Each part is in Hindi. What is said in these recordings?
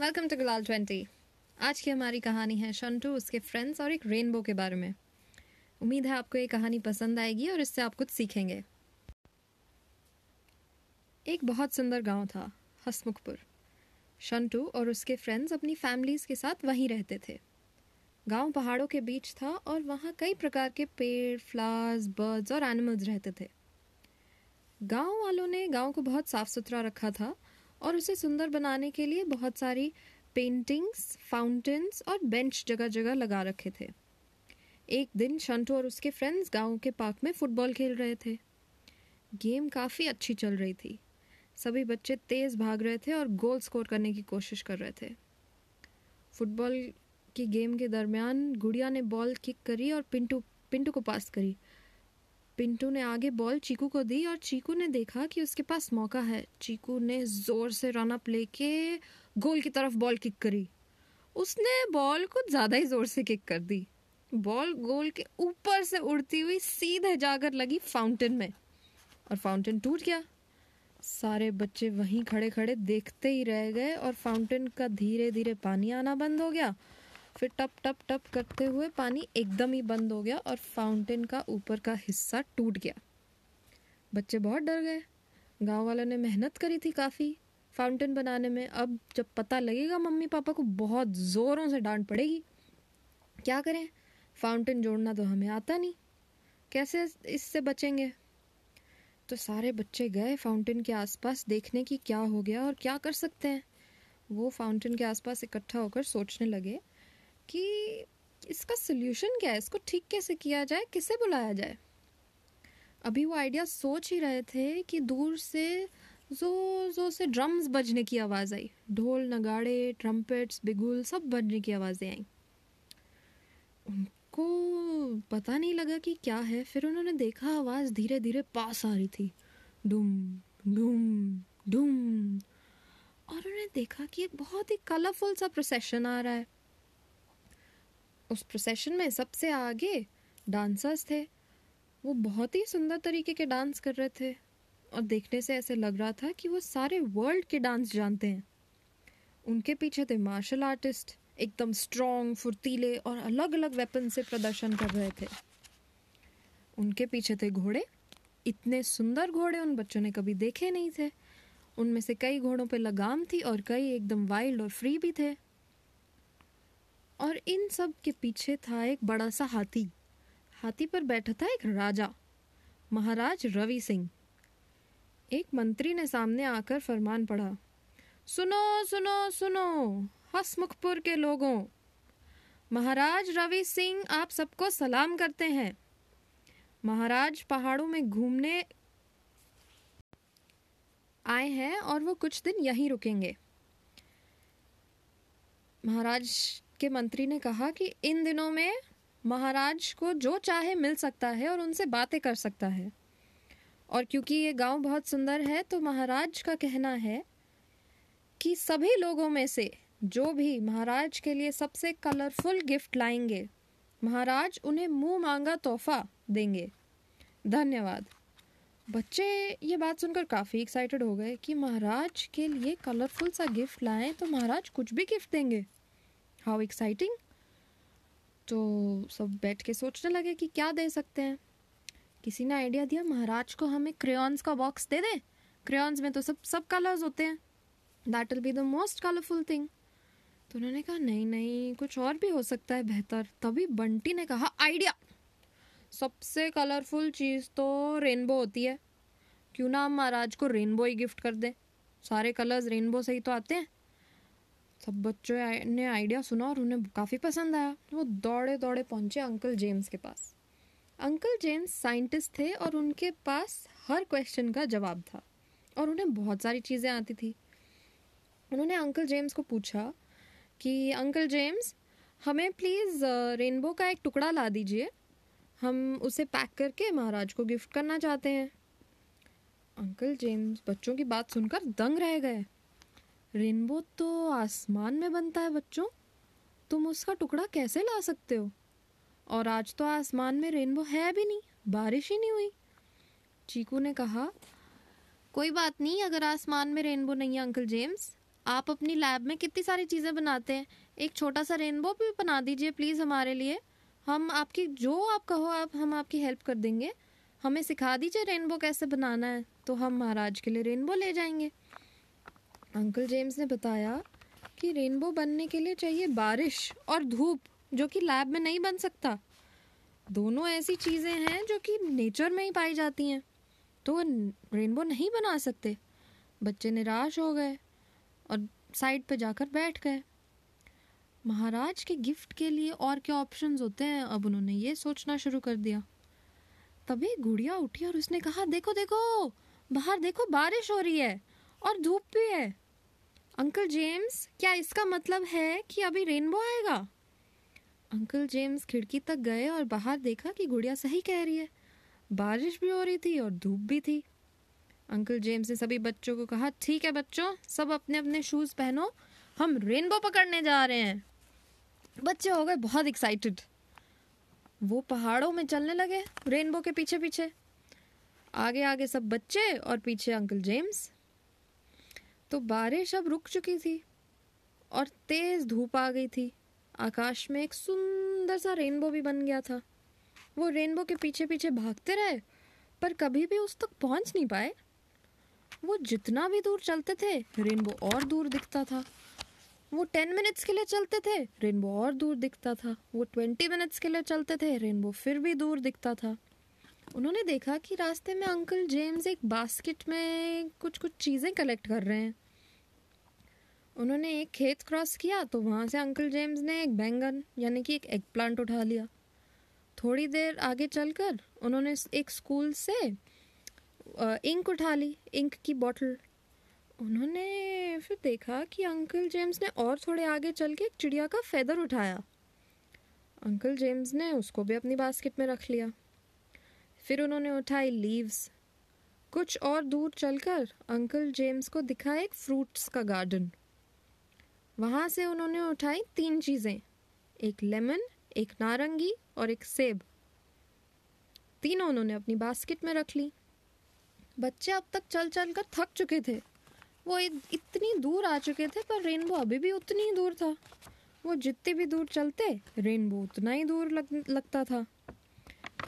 वेलकम टू गुलाल ट्वेंटी आज की हमारी कहानी है शंटू, उसके फ्रेंड्स और एक रेनबो के बारे में। उम्मीद है आपको ये कहानी पसंद आएगी और इससे आप कुछ सीखेंगे। एक बहुत सुंदर गाँव था, हसमुखपुर। शंटू और उसके फ्रेंड्स अपनी फैमिलीज़ के साथ वहीं रहते थे। गाँव पहाड़ों के बीच था और वहाँ कई प्रकार के पेड़ फ्लावर्स बर्ड्स और एनिमल्स रहते थे। गाँव वालों ने गाँव को बहुत साफ़ सुथरा रखा था और उसे सुंदर बनाने के लिए बहुत सारी पेंटिंग्स फाउंटेन्स और बेंच जगह जगह लगा रखे थे। एक दिन शंटू और उसके फ्रेंड्स गाँव के पार्क में फुटबॉल खेल रहे थे। गेम काफ़ी अच्छी चल रही थी। सभी बच्चे तेज़ भाग रहे थे और गोल स्कोर करने की कोशिश कर रहे थे। फुटबॉल की गेम के दरमियान गुड़िया ने बॉल किक करी और पिंटू पिंटू को पास करी। पिंटू ने आगे बॉल चीकू को दी और चीकू ने देखा कि उसके पास मौका है। चीकू ने ज़ोर से रन अप लेके गोल की तरफ़ बॉल किक करी। उसने बॉल कुछ ज़्यादा ही ज़ोर से किक कर दी। बॉल गोल के ऊपर से उड़ती हुई सीधे जाकर लगी फाउंटेन में। और फाउंटेन टूट गया। सारे बच्चे वहीं खड़े खड़े देखते ही रह गए और फाउंटेन का धीरे धीरे पानी आना बंद हो गया। फिर टप टप टप करते हुए पानी एकदम ही बंद हो गया और फाउंटेन का ऊपर का हिस्सा टूट गया। बच्चे बहुत डर गए। गाँव वालों ने मेहनत करी थी काफ़ी फाउंटेन बनाने में। अब जब पता लगेगा मम्मी पापा को बहुत ज़ोरों से डांट पड़ेगी। क्या करें? फाउंटेन जोड़ना तो हमें आता नहीं। कैसे इससे बचेंगे? तो सारे बच्चे गए फाउंटेन के आसपास देखने की क्या हो गया और क्या कर सकते हैं। वो फाउंटेन के आसपास इकट्ठा होकर सोचने लगे कि इसका सोल्यूशन क्या है? इसको ठीक कैसे किया जाए? किसे बुलाया जाए? अभी वो आइडिया सोच ही रहे थे कि दूर से जो जो से ड्रम्स बजने की आवाज़ आई। ढोल, नगाड़े ट्रम्पेट्स बिगुल सब बजने की आवाज़ें आई। उनको पता नहीं लगा कि क्या है। फिर उन्होंने देखा आवाज़ धीरे धीरे पास आ रही थी। डुम डुम डुम। और उन्होंने देखा कि एक बहुत ही कलरफुल सा प्रोसेशन आ रहा है। उस प्रोसेशन में सबसे आगे डांसर्स थे। वो बहुत ही सुंदर तरीके के डांस कर रहे थे। और देखने से ऐसे लग रहा था कि वो सारे वर्ल्ड के डांस जानते हैं। उनके पीछे थे मार्शल आर्टिस्ट एकदम स्ट्रॉन्ग फुर्तीले और अलग अलग वेपन से प्रदर्शन कर रहे थे। उनके पीछे थे घोड़े। इतने सुंदर घोड़े उन बच्चों ने कभी देखे नहीं थे। उनमें से कई घोड़ों पे लगाम थी और कई एकदम वाइल्ड और फ्री भी थे। और इन सब के पीछे था एक बड़ा सा हाथी। हाथी पर बैठा था एक राजा, महाराज रवि सिंह। एक मंत्री ने सामने आकर फरमान पढ़ा, सुनो सुनो सुनो, हसमुखपुर के लोगों, महाराज रवि सिंह आप सबको सलाम करते हैं। महाराज पहाड़ों में घूमने आए हैं और वो कुछ दिन यहीं रुकेंगे। महाराज के मंत्री ने कहा कि इन दिनों में महाराज को जो चाहे मिल सकता है और उनसे बातें कर सकता है। और क्योंकि ये गाँव बहुत सुंदर है तो महाराज का कहना है कि सभी लोगों में से जो भी महाराज के लिए सबसे कलरफुल गिफ्ट लाएँगे, महाराज उन्हें मुँह मांगा तोहफा देंगे। धन्यवाद। बच्चे, ये बात सुनकर काफ़ी एक्साइटेड हो गए कि महाराज के लिए कलरफुल सा गिफ्ट लाएँ तो महाराज कुछ भी गिफ्ट देंगे। हाउ एक्साइटिंग तो सब बैठ के सोचने लगे कि क्या दे सकते हैं। किसी ने आइडिया दिया, महाराज को हमें क्रेयॉन्स का बॉक्स दे दें। क्रेयॉन्स में तो सब सब कलर्स होते हैं। That will be the most colourful thing तो उन्होंने कहा, नहीं नहीं, कुछ और भी हो सकता है बेहतर। तभी बंटी ने कहा आइडिया सबसे कलरफुल चीज़ तो रेनबो होती है। क्यों ना हम महाराज को रेनबो ही गिफ्ट कर दें। सारे कलर्स रेनबो से ही तो आते हैं। सब बच्चों ने आइडिया सुना और उन्हें काफ़ी पसंद आया। वो दौड़े दौड़े पहुँचे अंकल जेम्स के पास। अंकल जेम्स साइंटिस्ट थे और उनके पास हर क्वेश्चन का जवाब था और उन्हें बहुत सारी चीज़ें आती थी। उन्होंने अंकल जेम्स को पूछा कि, अंकल जेम्स, हमें प्लीज़ रेनबो का एक टुकड़ा ला दीजिए। हम उसे पैक करके महाराज को गिफ्ट करना चाहते हैं। अंकल जेम्स बच्चों की बात सुनकर दंग रह गए। रेनबो तो आसमान में बनता है बच्चों। तुम उसका टुकड़ा कैसे ला सकते हो? और आज तो आसमान में रेनबो है भी नहीं, बारिश ही नहीं हुई। चीकू ने कहा, कोई बात नहीं, अगर आसमान में रेनबो नहीं है, अंकल जेम्स, आप अपनी लैब में कितनी सारी चीज़ें बनाते हैं। एक छोटा सा रेनबो भी बना दीजिए प्लीज़ हमारे लिए। हम आपकी, जो आप कहो आप, हम आपकी हेल्प कर देंगे। हमें सिखा दीजिए रेनबो कैसे बनाना है तो हम महाराज के लिए रेनबो ले जाएँगे। अंकल जेम्स ने बताया कि रेनबो बनने के लिए चाहिए बारिश और धूप, जो कि लैब में नहीं बन सकता। दोनों ऐसी चीज़ें हैं जो कि नेचर में ही पाई जाती हैं। तो रेनबो नहीं बना सकते। बच्चे निराश हो गए और साइड पे जाकर बैठ गए। महाराज के गिफ्ट के लिए और क्या ऑप्शंस होते हैं? अब उन्होंने ये सोचना शुरू कर दिया। तभी गुड़िया उठी और उसने कहा, देखो देखो, बाहर देखो, बारिश हो रही है। और धूप भी है। अंकल जेम्स क्या इसका मतलब है कि अभी रेनबो आएगा? अंकल जेम्स खिड़की तक गए और बाहर देखा कि गुड़िया सही कह रही है। बारिश भी हो रही थी और धूप भी थी। अंकल जेम्स ने सभी बच्चों को कहा, ठीक है बच्चों, सब अपने अपने शूज़ पहनो। हम रेनबो पकड़ने जा रहे हैं. बच्चे हो गए बहुत एक्साइटेड वो पहाड़ों में चलने लगे रेनबो के पीछे पीछे आगे आगे सब बच्चे और पीछे अंकल जेम्स तो बारिश अब रुक चुकी थी और तेज धूप आ गई थी। आकाश में एक सुंदर सा रेनबो भी बन गया था। वो रेनबो के पीछे पीछे भागते रहे, पर कभी भी उस तक पहुँच नहीं पाए। वो जितना भी दूर चलते थे, रेनबो और दूर दिखता था। वो टेन मिनट्स के लिए चलते थे, रेनबो और दूर दिखता था। वो ट्वेंटी मिनट्स के लिए चलते थे, रेनबो फिर भी दूर दिखता था। उन्होंने देखा कि रास्ते में अंकल जेम्स एक बास्केट में कुछ कुछ चीज़ें कलेक्ट कर रहे हैं। उन्होंने एक खेत क्रॉस किया तो वहाँ से अंकल जेम्स ने एक बैंगन, यानी कि एक एग प्लांट उठा लिया। थोड़ी देर आगे चलकर उन्होंने एक स्कूल से इंक उठा ली, इंक की बॉटल। उन्होंने फिर देखा कि अंकल जेम्स ने और थोड़े आगे चल के एक चिड़िया का फेदर उठाया। अंकल जेम्स ने उसको भी अपनी बास्केट में रख लिया। फिर उन्होंने उठाई लीव्स। कुछ और दूर चलकर अंकल जेम्स को दिखा एक फ्रूट्स का गार्डन। वहाँ से उन्होंने उठाई तीन चीज़ें एक लेमन एक नारंगी और एक सेब। तीनों उन्होंने अपनी बास्केट में रख ली। बच्चे अब तक चल चल कर थक चुके थे। वो इतनी दूर आ चुके थे पर रेनबो अभी भी उतनी ही दूर था। वो जितने भी दूर चलते रेनबो उतना ही दूर लग, लगता था।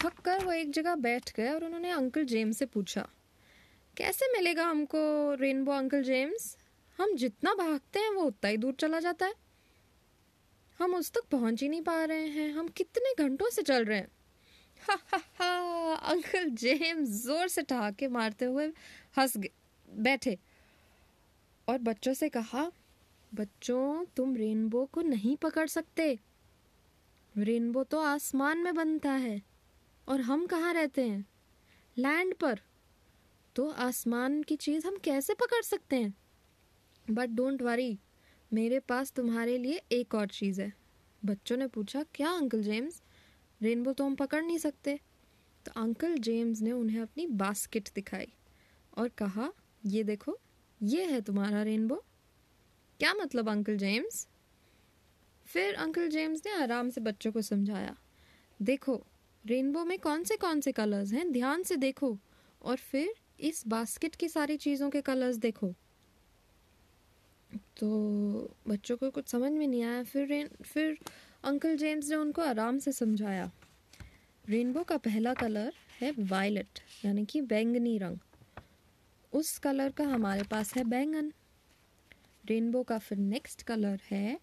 थक कर वो एक जगह बैठ गए और उन्होंने अंकल जेम्स से पूछा, कैसे मिलेगा हमको रेनबो अंकल जेम्स? हम जितना भागते हैं वो उतना ही दूर चला जाता है। हम उस तक पहुँच ही नहीं पा रहे हैं। हम कितने घंटों से चल रहे हैं? हा हा हा, अंकल जेम्स ज़ोर से ठहाके मारते हुए हंस बैठे और बच्चों से कहा, बच्चों, तुम रेनबो को नहीं पकड़ सकते। रेनबो तो आसमान में बनता है। और हम कहाँ रहते हैं? लैंड पर। तो आसमान की चीज़ हम कैसे पकड़ सकते हैं? बट डोंट वरी मेरे पास तुम्हारे लिए एक और चीज़ है। बच्चों ने पूछा, क्या अंकल जेम्स रेनबो तो हम पकड़ नहीं सकते। तो अंकल जेम्स ने उन्हें अपनी बास्केट दिखाई और कहा, ये देखो, ये है तुम्हारा रेनबो क्या मतलब अंकल जेम्स फिर अंकल जेम्स ने आराम से बच्चों को समझाया, देखो रेनबो में कौन से कौन से कलर्स हैं? ध्यान से देखो। और फिर इस बास्केट की सारी चीज़ों के कलर्स देखो। तो बच्चों को कुछ समझ में नहीं आया। फिर रेन, फिर अंकल जेम्स ने उनको आराम से समझाया। रेनबो का पहला कलर है वायलट, यानी कि बैंगनी रंग। उस कलर का हमारे पास है बैंगन। रेनबो का फिर नेक्स्ट कलर है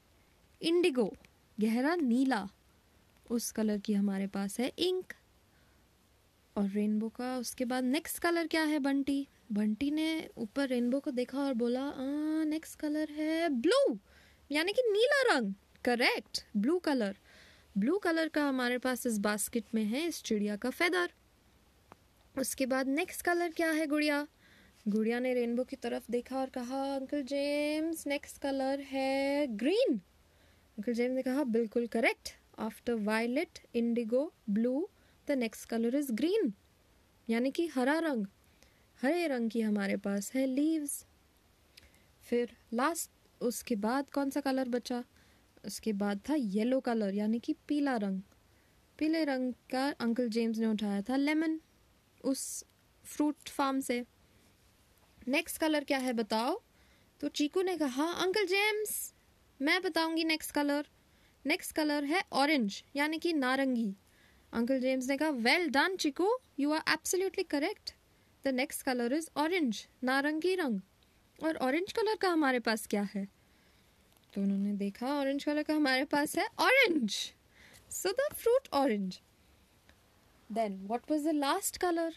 इंडिगो, गहरा नीला। उस कलर की हमारे पास है इंक। और रेनबो का, उसके बाद नेक्स्ट कलर क्या है बंटी? बंटी ने ऊपर रेनबो को देखा और बोला नेक्स्ट कलर है ब्लू, यानी कि नीला रंग, correct, blue colour. Blue colour का हमारे पास इस बास्केट में है, इस चिड़िया का फेदर। उसके बाद नेक्स्ट कलर क्या है गुड़िया? गुड़िया ने रेनबो की तरफ़ देखा और कहा, अंकल जेम्स, नेक्स्ट कलर है ग्रीन। अंकल जेम्स ने कहा, बिल्कुल correct. After violet indigo blue the next colour is green यानी कि हरा रंग, हरे रंग की हमारे पास है लीव्स फिर लास्ट उसके बाद कौन सा कलर बचा? उसके बाद था येलो कलर यानी कि पीला रंग. पीले रंग का अंकल जेम्स ने उठाया था लेमन उस फ्रूट फार्म से. नेक्स्ट कलर क्या है बताओ? तो चीकू ने कहा अंकल जेम्स मैं बताऊँगी नेक्स्ट कलर नेक्स्ट कलर है ऑरेंज यानी कि नारंगी। अंकल जेम्स ने कहा well done Chiku you are absolutely correct the next colour is orange नारंगी रंग. और ऑरेंज कलर का हमारे पास क्या है? तो उन्होंने देखा ऑरेंज कलर का हमारे पास है orange so the fruit orange then what was the last colour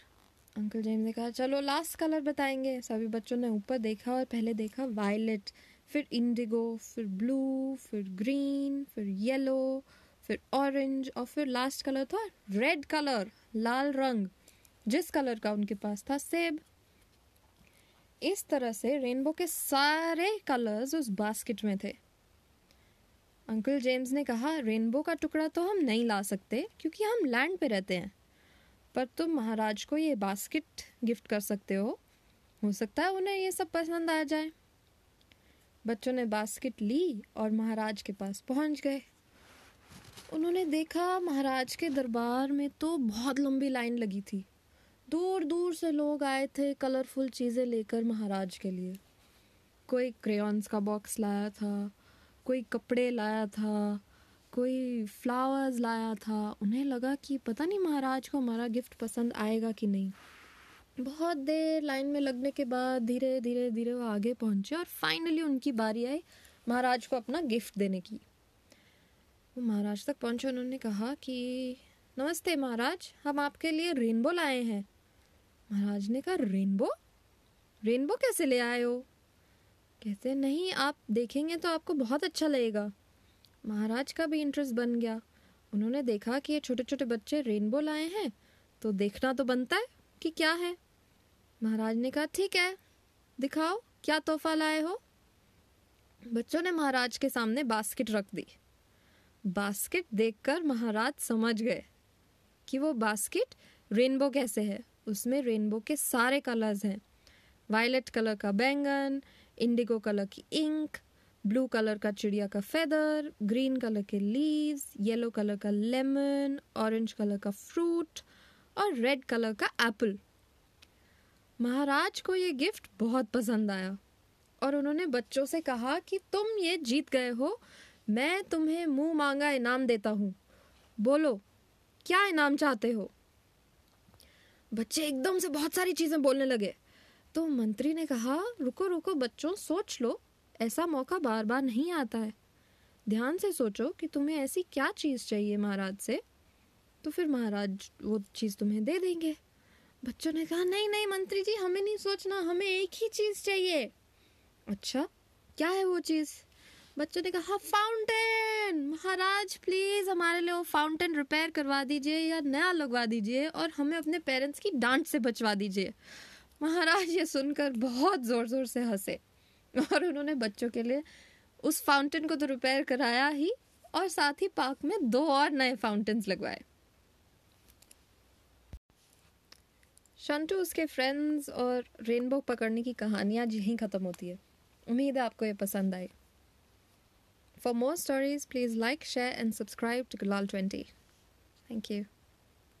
uncle James ने कहा, चलो लास्ट कलर बताएँगे. सभी बच्चों ने ऊपर देखा और पहले देखा वायलेट फिर इंडिगो फिर ब्लू फिर ग्रीन फिर येलो फिर ऑरेंज और फिर लास्ट कलर था रेड कलर लाल रंग। जिस कलर का उनके पास था सेब इस तरह से रेनबो के सारे कलर्स उस बास्केट में थे। अंकल जेम्स ने कहा रेनबो का टुकड़ा तो हम नहीं ला सकते, क्योंकि हम लैंड पे रहते हैं। पर तुम महाराज को ये बास्केट गिफ्ट कर सकते हो। हो सकता है उन्हें ये सब पसंद आ जाए। बच्चों ने बास्केट ली और महाराज के पास पहुँच गए। उन्होंने देखा महाराज के दरबार में तो बहुत लंबी लाइन लगी थी। दूर दूर से लोग आए थे कलरफुल चीज़ें लेकर महाराज के लिए। कोई क्रेयॉन्स का बॉक्स लाया था, कोई कपड़े लाया था, कोई फ्लावर्स लाया था। उन्हें लगा कि पता नहीं महाराज को हमारा गिफ्ट पसंद आएगा कि नहीं। बहुत देर लाइन में लगने के बाद धीरे धीरे धीरे वो आगे पहुँचे और फाइनली उनकी बारी आई महाराज को अपना गिफ्ट देने की। वो महाराज तक पहुँचे, उन्होंने कहा कि, नमस्ते महाराज, हम आपके लिए रेनबो लाए हैं। महाराज ने कहा रेनबो रेनबो कैसे ले आए हो? कहते नहीं, आप देखेंगे तो आपको बहुत अच्छा लगेगा। महाराज का भी इंटरेस्ट बन गया। उन्होंने देखा कि ये छोटे छोटे बच्चे रेनबो लाए हैं तो देखना तो बनता है। कि क्या है? महाराज ने कहा, ठीक है, दिखाओ, क्या तोहफा लाए हो? बच्चों ने महाराज के सामने बास्केट रख दी। बास्केट देखकर महाराज समझ गए कि वो बास्केट रेनबो कैसे है। उसमें रेनबो के सारे कलर्स हैं। वायलेट कलर का बैंगन, इंडिगो कलर की इंक, ब्लू कलर का चिड़िया का फेदर ग्रीन कलर के लीव्स येलो कलर का लेमन ऑरेंज कलर का फ्रूट और रेड कलर का एप्पल महाराज को ये गिफ्ट बहुत पसंद आया और उन्होंने बच्चों से कहा कि तुम ये जीत गए हो, मैं तुम्हें मुँह मांगा इनाम देता हूँ। बोलो, क्या इनाम चाहते हो? बच्चे एकदम से बहुत सारी चीज़ें बोलने लगे। तो मंत्री ने कहा, रुको रुको, बच्चों, सोच लो, ऐसा मौका बार बार नहीं आता है। ध्यान से सोचो कि तुम्हें ऐसी क्या चीज़ चाहिए महाराज से। तो फिर महाराज वो चीज़ तुम्हें दे देंगे। बच्चों ने कहा, नहीं नहीं, मंत्री जी, हमें नहीं सोचना, हमें एक ही चीज़ चाहिए। अच्छा क्या है वो चीज़? बच्चों ने कहा फाउंटेन महाराज प्लीज़ हमारे लिए वो फाउंटेन रिपेयर करवा दीजिए या नया लगवा दीजिए और हमें अपने पेरेंट्स की डांट से बचवा दीजिए। महाराज ये सुनकर बहुत ज़ोर ज़ोर से हंसे और उन्होंने बच्चों के लिए उस फाउंटेन को तो रिपेयर कराया ही और साथ ही पार्क में दो और नए फाउंटेन्स लगवाए। शंटू, उसके फ्रेंड्स और रेनबो पकड़ने की कहानियाँ आज यहीं ख़त्म होती है। उम्मीद है आपको ये पसंद आए। For more stories please like share and subscribe to Gulaal twenty thank you